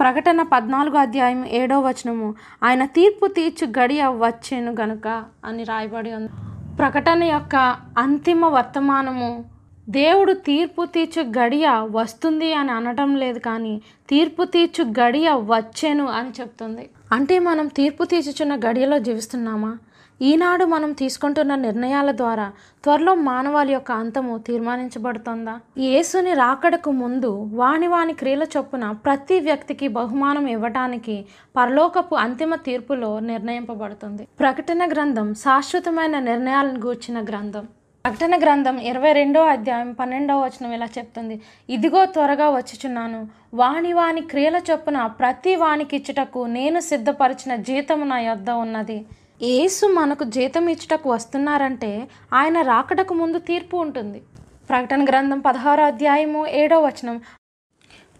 ప్రకటన పద్నాలుగో అధ్యాయం ఏడో వచనము. ఆయన తీర్పు తీర్చు గడియ వచ్చేను గనుక అని రాయబడి ఉంది. ప్రకటన యొక్క అంతిమ వర్తమానము దేవుడు తీర్పు తీర్చు గడియ వస్తుంది అని అనటం లేదు కానీ తీర్పు తీర్చు గడియ వచ్చేను అని చెప్తుంది. అంటే మనం తీర్పు తీర్చుచున్న గడియలో జీవిస్తున్నామా? ఈనాడు మనం తీసుకుంటున్న నిర్ణయాల ద్వారా త్వరలో మానవాళి యొక్క అంతము తీర్మానించబడుతుందా? యేసుని రాకడకు ముందు వాని వాని క్రియల చొప్పున ప్రతి వ్యక్తికి బహుమానం ఇవ్వటానికి పరలోకపు అంతిమ తీర్పులో నిర్ణయింపబడుతుంది. ప్రకటన గ్రంథం శాశ్వతమైన నిర్ణయాలను గూర్చిన గ్రంథం. ప్రకటన గ్రంథం ఇరవై రెండో అధ్యాయం పన్నెండవ వచనం ఇలా చెప్తుంది. ఇదిగో త్వరగా వచ్చుచున్నాను. వాణి వాని క్రియల చొప్పున ప్రతి వానికి ఇచ్చుటకు నేను సిద్ధపరిచిన జీతము నా యొద్ద ఉన్నది. యేసు మనకు జీతం ఇచ్చుటకు వస్తున్నారంటే ఆయన రాకడకు ముందు తీర్పు ఉంటుంది. ప్రకటన గ్రంథం పదహారో అధ్యాయము ఏడో వచనం.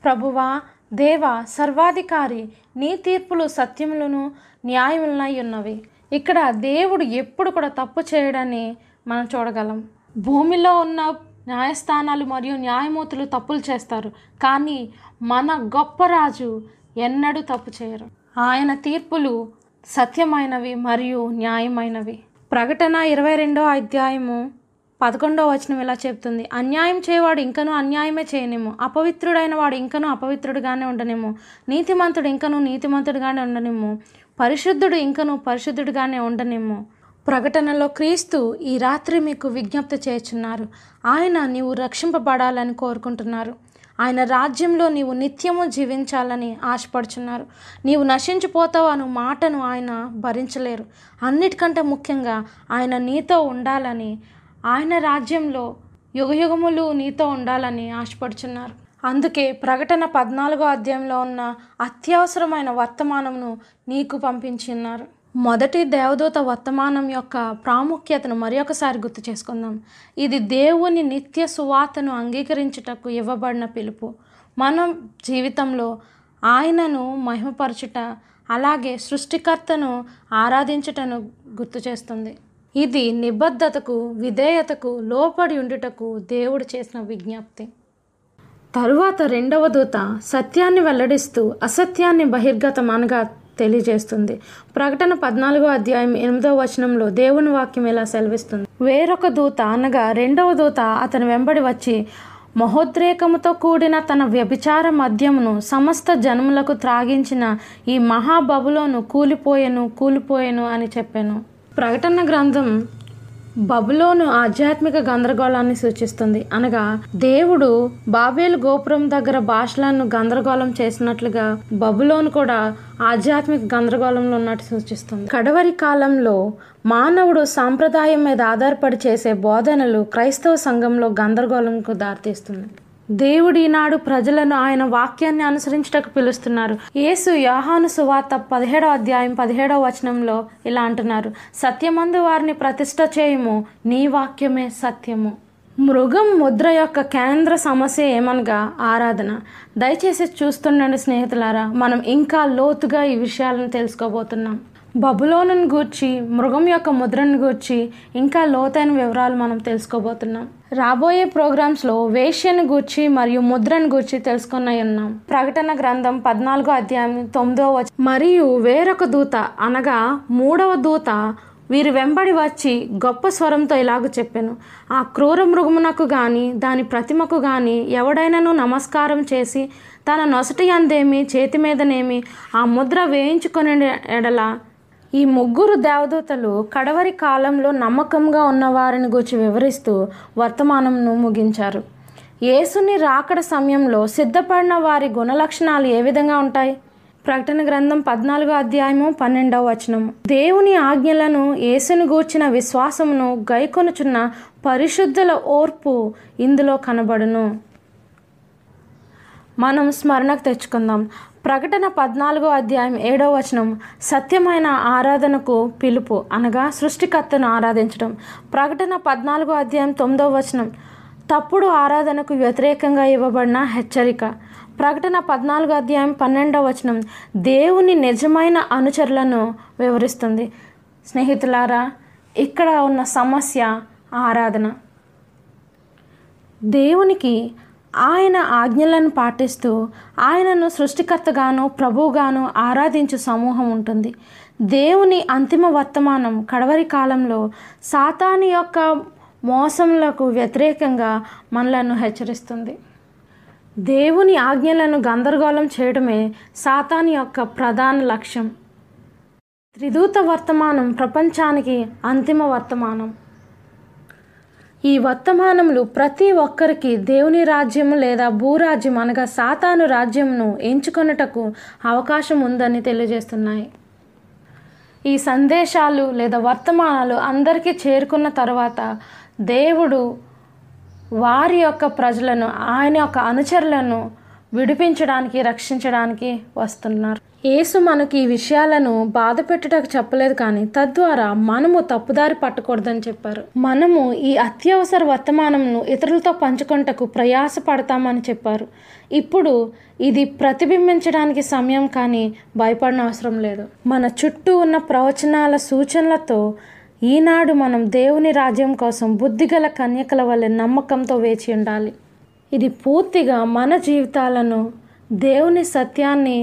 ప్రభువా దేవ సర్వాధికారి నీ తీర్పులు సత్యములను న్యాయములనై ఉన్నవి. ఇక్కడ దేవుడు ఎప్పుడు కూడా తప్పు చేయడని మనం చూడగలం. భూమిలో ఉన్న న్యాయస్థానాలు మరియు న్యాయమూర్తులు తప్పులు చేస్తారు. కానీ మన గొప్ప రాజు ఎన్నడూ తప్పు చేయరు. ఆయన తీర్పులు సత్యమైనవి మరియు న్యాయమైనవి. ప్రకటన ఇరవై రెండో అధ్యాయము పదకొండో వచనం ఇలా చెప్తుంది. అన్యాయం చేయవాడు ఇంకనూ అన్యాయమే చేయనేమో అపవిత్రుడైన వాడు ఇంకనూ అపవిత్రుడుగానే ఉండనేమో నీతిమంతుడు ఇంకనూ నీతిమంతుడుగానే ఉండనేమో పరిశుద్ధుడు ఇంకనూ పరిశుద్ధుడుగానే ఉండనేమో ప్రకటనలో క్రీస్తు ఈ రాత్రి మీకు విజ్ఞప్తి చేస్తున్నారు. ఆయన నీవు రక్షింపబడాలని కోరుకుంటున్నారు. ఆయన రాజ్యంలో నీవు నిత్యము జీవించాలని ఆశపడుచున్నారు. నీవు నశించిపోతావు అను మాటను ఆయన భరించలేరు. అన్నిటికంటే ముఖ్యంగా ఆయన నీతో ఉండాలని ఆయన రాజ్యంలో యుగయుగములు నీతో ఉండాలని ఆశపడుచున్నారు. అందుకే ప్రకటన పద్నాలుగో అధ్యాయంలో ఉన్న అత్యవసరమైన వర్తమానమును నీకు పంపించున్నారు. మొదటి దేవదూత వర్తమానం యొక్క ప్రాముఖ్యతను మరొకసారి గుర్తు చేసుకుందాం. ఇది దేవుని నిత్య సువార్తను అంగీకరించుటకు ఇవ్వబడిన పిలుపు. మనం జీవితంలో ఆయనను మహిమపరచుట అలాగే సృష్టికర్తను ఆరాధించుటను గుర్తు చేస్తుంది. ఇది నిబద్ధతకు విధేయతకు లోపడి ఉండుటకు దేవుడు చేసిన విజ్ఞప్తి. తరువాత రెండవ దూత సత్యాన్ని వెల్లడిస్తూ అసత్యాన్ని బహిర్గతం అనగా తెలియజేస్తుంది. ప్రకటన పద్నాలుగో అధ్యాయం ఎనిమిదో వచనంలో దేవుని వాక్యం ఇలా సెలవిస్తుంది. వేరొక దూత అనగా రెండవ దూత అతని వెంబడి వచ్చి మహోద్రేకముతో కూడిన తన వ్యభిచార మద్యమును సమస్త జనములకు త్రాగించిన ఈ మహాబబులోను కూలిపోయెను కూలిపోయెను అని చెప్పాను. ప్రకటన గ్రంథం బబులోను ఆధ్యాత్మిక గందరగోళాన్ని సూచిస్తుంది. అనగా దేవుడు బాబేలు గోపురం దగ్గర భాషలను గందరగోళం చేసినట్లుగా బబులోను కూడా ఆధ్యాత్మిక గందరగోళంలో ఉన్నట్టు సూచిస్తుంది. కడవరి కాలంలో మానవుడు సాంప్రదాయం మీద ఆధారపడి చేసే బోధనలు క్రైస్తవ సంఘంలో గందరగోళంకు దారితీస్తుంది. దేవుడు ఈనాడు ప్రజలను ఆయన వాక్యాన్ని అనుసరించటకు పిలుస్తున్నారు. యేసు యోహాను సువార్త పదిహేడో అధ్యాయం పదిహేడో వచనంలో ఇలా అంటున్నారు. సత్యమందు వారిని ప్రతిష్ట చేయము నీ వాక్యమే సత్యము. మృగం ముద్ర యొక్క కేంద్ర సమస్య ఏమనగా? ఆరాధన. దయచేసి చూస్తుండండి స్నేహితులారా మనం ఇంకా లోతుగా ఈ విషయాలను తెలుసుకోబోతున్నాం. బబులోను గూర్చి మృగం యొక్క ముద్రను గూర్చి ఇంకా లోతైన వివరాలు మనం తెలుసుకోబోతున్నాం. రాబోయే ప్రోగ్రామ్స్లో వేష్యను గూర్చి మరియు ముద్రను గూర్చి తెలుసుకున్నాయి ఉన్నాం. ప్రకటన గ్రంథం పద్నాలుగో అధ్యాయం తొమ్మిదో వచ్చి మరియు వేరొక దూత అనగా మూడవ దూత వీరి వెంబడి వచ్చి గొప్ప స్వరంతో ఇలాగ చెప్పాను. ఆ క్రూర మృగమునకు గాని దాని ప్రతిమకు గాని ఎవడైనాను నమస్కారం చేసి తన నొసటి అందేమి చేతి మీదనేమి ఆ ముద్ర వేయించుకునే ఎడల ఈ ముగ్గురు దేవదూతలు కడవరి కాలంలో నమ్మకంగా ఉన్న వారిని గురించి వివరిస్తూ వర్తమానంను ముగించారు. యేసుని రాకడ సమయంలో సిద్ధపడిన వారి గుణలక్షణాలు ఏ విధంగా ఉంటాయి? ప్రకటన గ్రంథం పద్నాలుగో అధ్యాయము పన్నెండవ వచనము దేవుని ఆజ్ఞలను యేసుని గూర్చిన విశ్వాసమును గైకొనుచున్న పరిశుద్ధుల ఓర్పు ఇందులో కనబడును. మనం స్మరణకు తెచ్చుకుందాం. ప్రకటన పద్నాలుగో అధ్యాయం ఏడో వచనం సత్యమైన ఆరాధనకు పిలుపు అనగా సృష్టికర్తను ఆరాధించడం. ప్రకటన పద్నాలుగో అధ్యాయం తొమ్మిదో వచనం తప్పుడు ఆరాధనకు వ్యతిరేకంగా ఇవ్వబడిన హెచ్చరిక. ప్రకటన పద్నాలుగు అధ్యాయం పన్నెండవ వచనం దేవుని నిజమైన అనుచరులను వివరిస్తుంది. స్నేహితులారా ఇక్కడ ఉన్న సమస్య ఆరాధన. దేవునికి ఆయన ఆజ్ఞలను పాటిస్తూ ఆయనను సృష్టికర్తగాను ప్రభువుగాను ఆరాధించు సమూహం ఉంటుంది. దేవుని అంతిమ వర్తమానం కడవరి కాలంలో సాతాని యొక్క మోసములకు వ్యతిరేకంగా మనలను హెచ్చరిస్తుంది. దేవుని ఆజ్ఞలను గందరగోళం చేయడమే సాతాని యొక్క ప్రధాన లక్ష్యం. త్రిదూత వర్తమానం ప్రపంచానికి అంతిమ వర్తమానం. ఈ వర్తమానములు ప్రతి ఒక్కరికి దేవుని రాజ్యం లేదా భూరాజ్యం అనగా సాతాను రాజ్యంను ఎంచుకొనుటకు అవకాశం ఉందని తెలియజేస్తున్నాయి. ఈ సందేశాలు లేదా వర్తమానాలు అందరికీ చేరుకున్న తర్వాత దేవుడు వారి యొక్క ప్రజలను ఆయన యొక్క అనుచరులను విడిపించడానికి రక్షించడానికి వస్తున్నారు. యేసు మనకి ఈ విషయాలను బాధ పెట్టుటకు చెప్పలేదు కానీ తద్వారా మనము తప్పుదారి పట్టకూడదని చెప్పారు. మనము ఈ అత్యవసర వర్తమానంను ఇతరులతో పంచుకుంటకు ప్రయాస పడతామని చెప్పారు. ఇప్పుడు ఇది ప్రతిబింబించడానికి సమయం కానీ భయపడిన అవసరం లేదు. మన చుట్టూ ఉన్న ప్రవచనాల సూచనలతో ఈనాడు మనం దేవుని రాజ్యం కోసం బుద్ధిగల కన్యకల వల్ల నమ్మకంతో వేచి ఉండాలి. ఇది పూర్తిగా మన జీవితాలను దేవుని సత్యాన్ని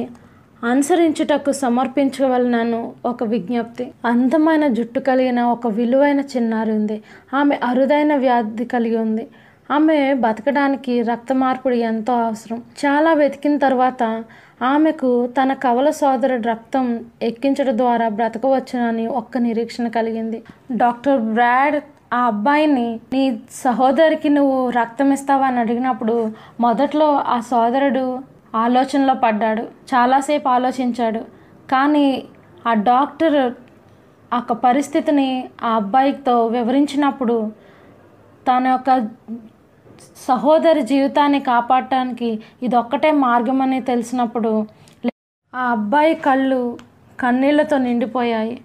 అనుసరించుటకు సమర్పించవలనను ఒక విజ్ఞప్తి. అందమైన జుట్టు కలిగిన ఒక విలువైన చిన్నారి ఉంది. ఆమె అరుదైన వ్యాధి కలిగి ఉంది. ఆమె బతకడానికి రక్త మార్పిడి ఎంతో అవసరం. చాలా వెతికిన తర్వాత ఆమెకు తన కవల సోదరుడు రక్తం ఎక్కించడం ద్వారా బ్రతకవచ్చునని ఒక్క నిరీక్షణ కలిగింది. డాక్టర్ బ్రాడ్ ఆ అబ్బాయిని నీ సహోదరికి నువ్వు రక్తం ఇస్తావా అని అడిగినప్పుడు మొదట్లో ఆ సోదరుడు ఆలోచనలో పడ్డాడు. చాలాసేపు ఆలోచించాడు. కానీ ఆ డాక్టర్ ఆ పరిస్థితిని ఆ అబ్బాయితో వివరించినప్పుడు తన యొక్క సహోదరి జీవితాన్ని కాపాడటానికి ఇదొక్కటే మార్గమని మార్గం అని తెలిసినప్పుడు ఆ అబ్బాయి కళ్ళు కన్నీళ్ళతో నిండిపోయాయి.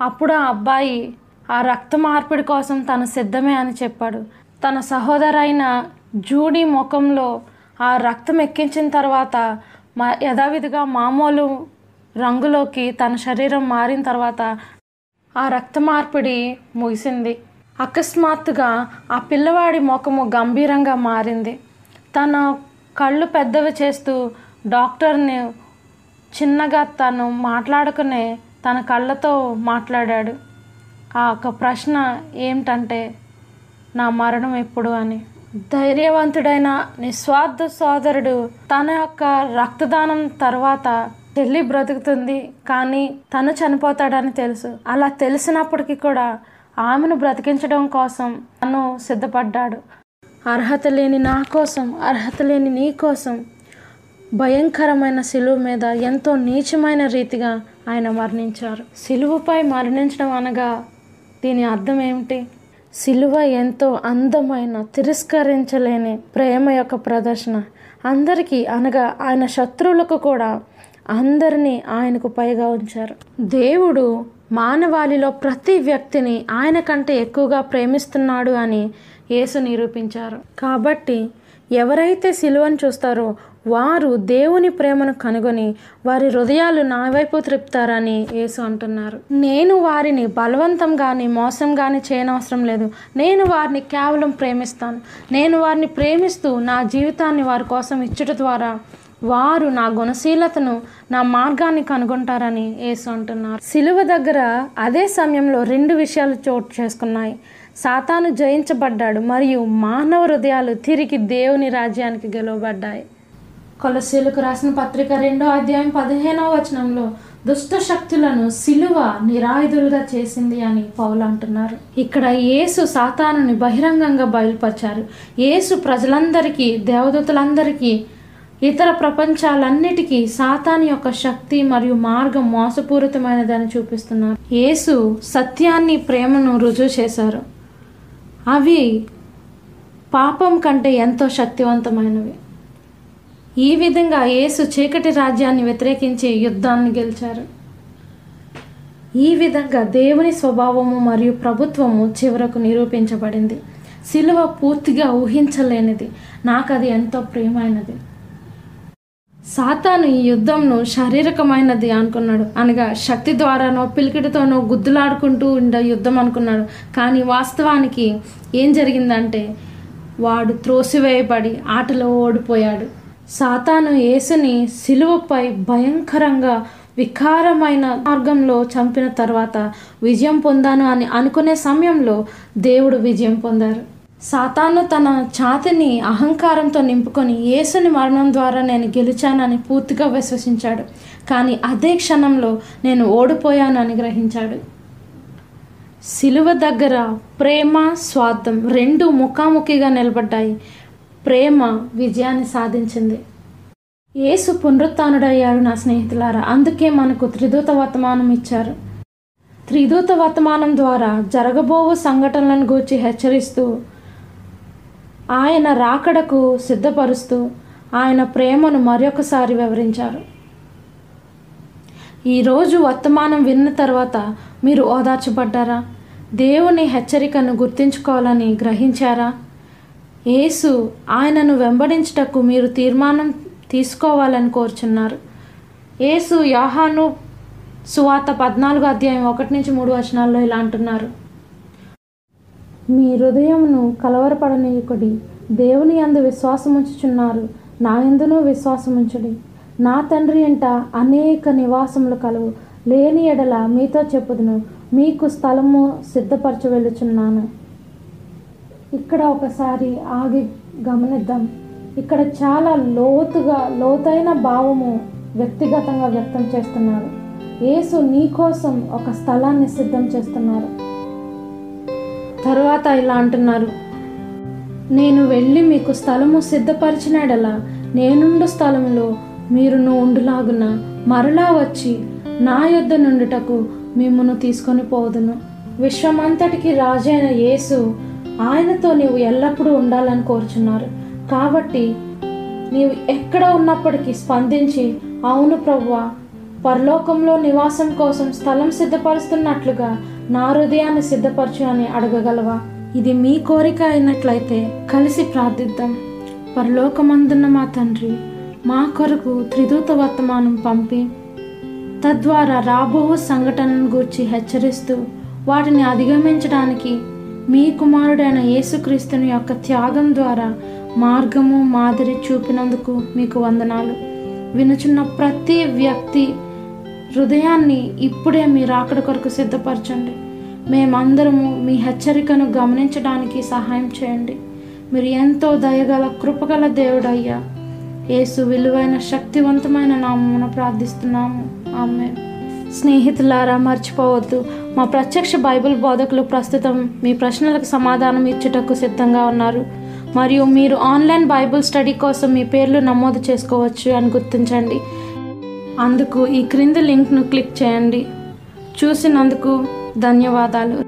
అప్పుడు ఆ అబ్బాయి ఆ రక్త మార్పిడి కోసం తను సిద్ధమే అని చెప్పాడు. తన సహోదరైన జూడీ ముఖంలో ఆ రక్తం ఎక్కించిన తర్వాత మా యథావిధిగా మామూలు రంగులోకి తన శరీరం మారిన తర్వాత ఆ రక్త మార్పిడి ముగిసింది. అకస్మాత్తుగా ఆ పిల్లవాడి ముఖము గంభీరంగా మారింది. తన కళ్ళు పెద్దవి చేస్తూ డాక్టర్ని చిన్నగా తను మాట్లాడుకునే తన కళ్ళతో మాట్లాడాడు. ఆ ఒక ప్రశ్న ఏమిటంటే నా మరణం ఎప్పుడు అని. ధైర్యవంతుడైన నిస్వార్థ సోదరుడు తన యొక్క రక్తదానం తర్వాత చెల్లి బ్రతుకుతుంది. కానీ తను చనిపోతాడని తెలుసు. అలా తెలిసినప్పటికీ కూడా ఆమెను బ్రతికించడం కోసం తను సిద్ధపడ్డాడు. అర్హత లేని నా కోసం అర్హత లేని నీ కోసం భయంకరమైన సిలువు మీద ఎంతో నీచమైన రీతిగా ఆయన మరణించారు. సిలువుపై మరణించడం అనగా దీని అర్థం ఏమిటి? సిలువ ఎంతో అందమైన తిరస్కరించలేని ప్రేమ యొక్క ప్రదర్శన. అందరికీ అనగా ఆయన శత్రువులకు కూడా అందరినీ ఆయనకు పైగా ఉంచారు. దేవుడు మానవాళిలో ప్రతి వ్యక్తిని ఆయన కంటే ఎక్కువగా ప్రేమిస్తున్నాడు అని యేసు నిరూపించారు. కాబట్టి ఎవరైతే సిలువను చూస్తారో వారు దేవుని ప్రేమను కనుగొని వారి హృదయాలు నా వైపు త్రిప్తారని యేసు అంటున్నారు. నేను వారిని బలవంతం కానీ మోసం కానీ చేయనవసరం లేదు. నేను వారిని కేవలం ప్రేమిస్తాను. నేను వారిని ప్రేమిస్తూ నా జీవితాన్ని వారి కోసం ఇచ్చుట ద్వారా వారు నా గుణశీలతను నా మార్గాన్ని కనుగొంటారని యేసు అంటున్నారు. సిలువ దగ్గర అదే సమయంలో రెండు విషయాలు చోటు చేసుకున్నాయి. సాతాను జయించబడ్డాడు మరియు మానవ హృదయాలు తిరిగి దేవుని రాజ్యానికి గెలవబడ్డాయి. కొలసీలకు రాసిన పత్రిక రెండో అధ్యాయం పదిహేనవ వచనంలో దుష్ట శక్తులను సిలువ నిరాయుధులుగా చేసింది అని పౌలు అంటున్నారు. ఇక్కడ యేసు సాతానుని బహిరంగంగా బయలుపరిచారు. యేసు ప్రజలందరికీ దేవదూతలందరికీ ఇతర ప్రపంచాలన్నిటికీ సాతాని యొక్క శక్తి మరియు మార్గం మోసపూరితమైనదని చూపిస్తున్నారు. యేసు సత్యాన్ని ప్రేమను రుజువు చేశారు. అవి పాపం కంటే ఎంతో శక్తివంతమైనవి. ఈ విధంగా యేసు చీకటి రాజ్యాన్ని వ్యతిరేకించి యుద్ధాన్ని గెలిచారు. ఈ విధంగా దేవుని స్వభావము మరియు ప్రభుత్వము చివరకు నిరూపించబడింది. సిలువ పూర్తిగా ఊహించలేనిది. నాకు అది ఎంతో ప్రియమైనది. సాతాను ఈ యుద్ధంను శారీరకమైనది అనుకున్నాడు. అనగా శక్తి ద్వారానో పిలికిడితోనో గుద్దులాడుకుంటూ ఉండే యుద్ధం అనుకున్నాడు. కానీ వాస్తవానికి ఏం జరిగిందంటే వాడు త్రోసివేయబడి ఆటలో ఓడిపోయాడు. సాతాను యేసుని సిలువపై భయంకరంగా వికారమైన మార్గంలో చంపిన తర్వాత విజయం పొందాను అని అనుకునే సమయంలో దేవుడు విజయం పొందారు. సాతాను తన ఛాతిని అహంకారంతో నింపుకొని యేసుని మరణం ద్వారా నేను గెలిచానని పూర్తిగా విశ్వసించాడు. కానీ అదే క్షణంలో నేను ఓడిపోయాను అని గ్రహించాడు. సిలువ దగ్గర ప్రేమ స్వార్థం రెండు ముఖాముఖిగా నిలబడ్డాయి. ప్రేమ విజయాన్ని సాధించింది. యేసు పునరుత్డయ్యాడు నా స్నేహితులారా అందుకే మనకు త్రిదూత వర్తమానం ఇచ్చారు. త్రిదూత వర్తమానం ద్వారా జరగబోవు సంఘటనలను గూర్చి హెచ్చరిస్తూ ఆయన రాకడకు సిద్ధపరుస్తూ ఆయన ప్రేమను మరొకసారి వివరించారు. ఈరోజు వర్తమానం విన్న తర్వాత మీరు ఓదార్చబడ్డారా? దేవుని హెచ్చరికను గుర్తుంచుకోవాలని గ్రహించారా? యేసు ఆయనను వెంబడించుటకు మీరు తీర్మానం తీసుకోవాలని కోరుచున్నారు. యేసు యాహాను సువార్త పద్నాలుగు అధ్యాయం ఒకటి నుంచి మూడు వచనాల్లో ఇలా అంటున్నారు. మీ హృదయమును కలవరపడనీయకుడి దేవుని అందు విశ్వాసముంచుచున్నారు. నా ఎందునూ విశ్వాసముంచుడి. నా తండ్రి ఎంట అనేక నివాసములు కలవు లేని ఎడల మీతో చెప్పుదును. మీకు స్థలము సిద్ధపరచ వెళ్ళుచున్నాను. ఇక్కడ ఒకసారి ఆగి గమనిద్దాం. ఇక్కడ చాలా లోతుగా లోతైన భావము వ్యక్తిగతంగా వ్యక్తం చేస్తున్నారు. యేసు నీ కోసం ఒక స్థలాన్ని సిద్ధం చేస్తున్నారు. తరువాత ఇలా అంటున్నారు. నేను వెళ్ళి మీకు స్థలము సిద్ధపరిచినాడలా నేనుండు స్థలంలో మీరును ఉండులాగున మరలా వచ్చి నా యొద్ద నుండుటకు మిమ్మను తీసుకొని పోదును. విశ్వమంతటికి రాజైన యేసు ఆయనతో నీవు ఎల్లప్పుడూ ఉండాలని కోరుచున్నారు. కాబట్టి నీవు ఎక్కడ ఉన్నప్పటికీ స్పందించి అవును ప్రభువా పరలోకంలో నివాసం కోసం స్థలం సిద్ధపరుస్తున్నట్లుగా నా హృదయాన్ని సిద్ధపరచు అని అడగగలవా? ఇది మీ కోరిక అయినట్లయితే కలిసి ప్రార్థిద్దాం. పరలోకమందున్న మా తండ్రి మా కొరకు త్రిదూత వర్తమానం పంపి తద్వారా రాబో సంఘటనను గూర్చి హెచ్చరిస్తూ వాటిని అధిగమించడానికి మీ కుమారుడైన యేసుక్రీస్తుని యొక్క త్యాగం ద్వారా మార్గము మాదిరి చూపినందుకు మీకు వందనాలు. వినుచున్న ప్రతి వ్యక్తి హృదయాన్ని ఇప్పుడే మీరు రాకడ కొరకు సిద్ధపరచండి. మేమందరము మీ హెచ్చరికను గమనించడానికి సహాయం చేయండి. మీరు ఎంతో దయగల కృపగల దేవుడయ్యా. యేసు విలువైన శక్తివంతమైన నామమున ప్రార్థిస్తున్నాము. ఆమె స్నేహితులారా మర్చిపోవద్దు. మా ప్రత్యక్ష బైబిల్ బోధకులు ప్రస్తుతం మీ ప్రశ్నలకు సమాధానం ఇచ్చుటకు సిద్ధంగా ఉన్నారు. మరియు మీరు ఆన్లైన్ బైబిల్ స్టడీ కోసం మీ పేర్లు నమోదు చేసుకోవచ్చు అని గుర్తించండి. అందుకు ఈ క్రింది లింక్ను క్లిక్ చేయండి. చూసినందుకు ధన్యవాదాలు.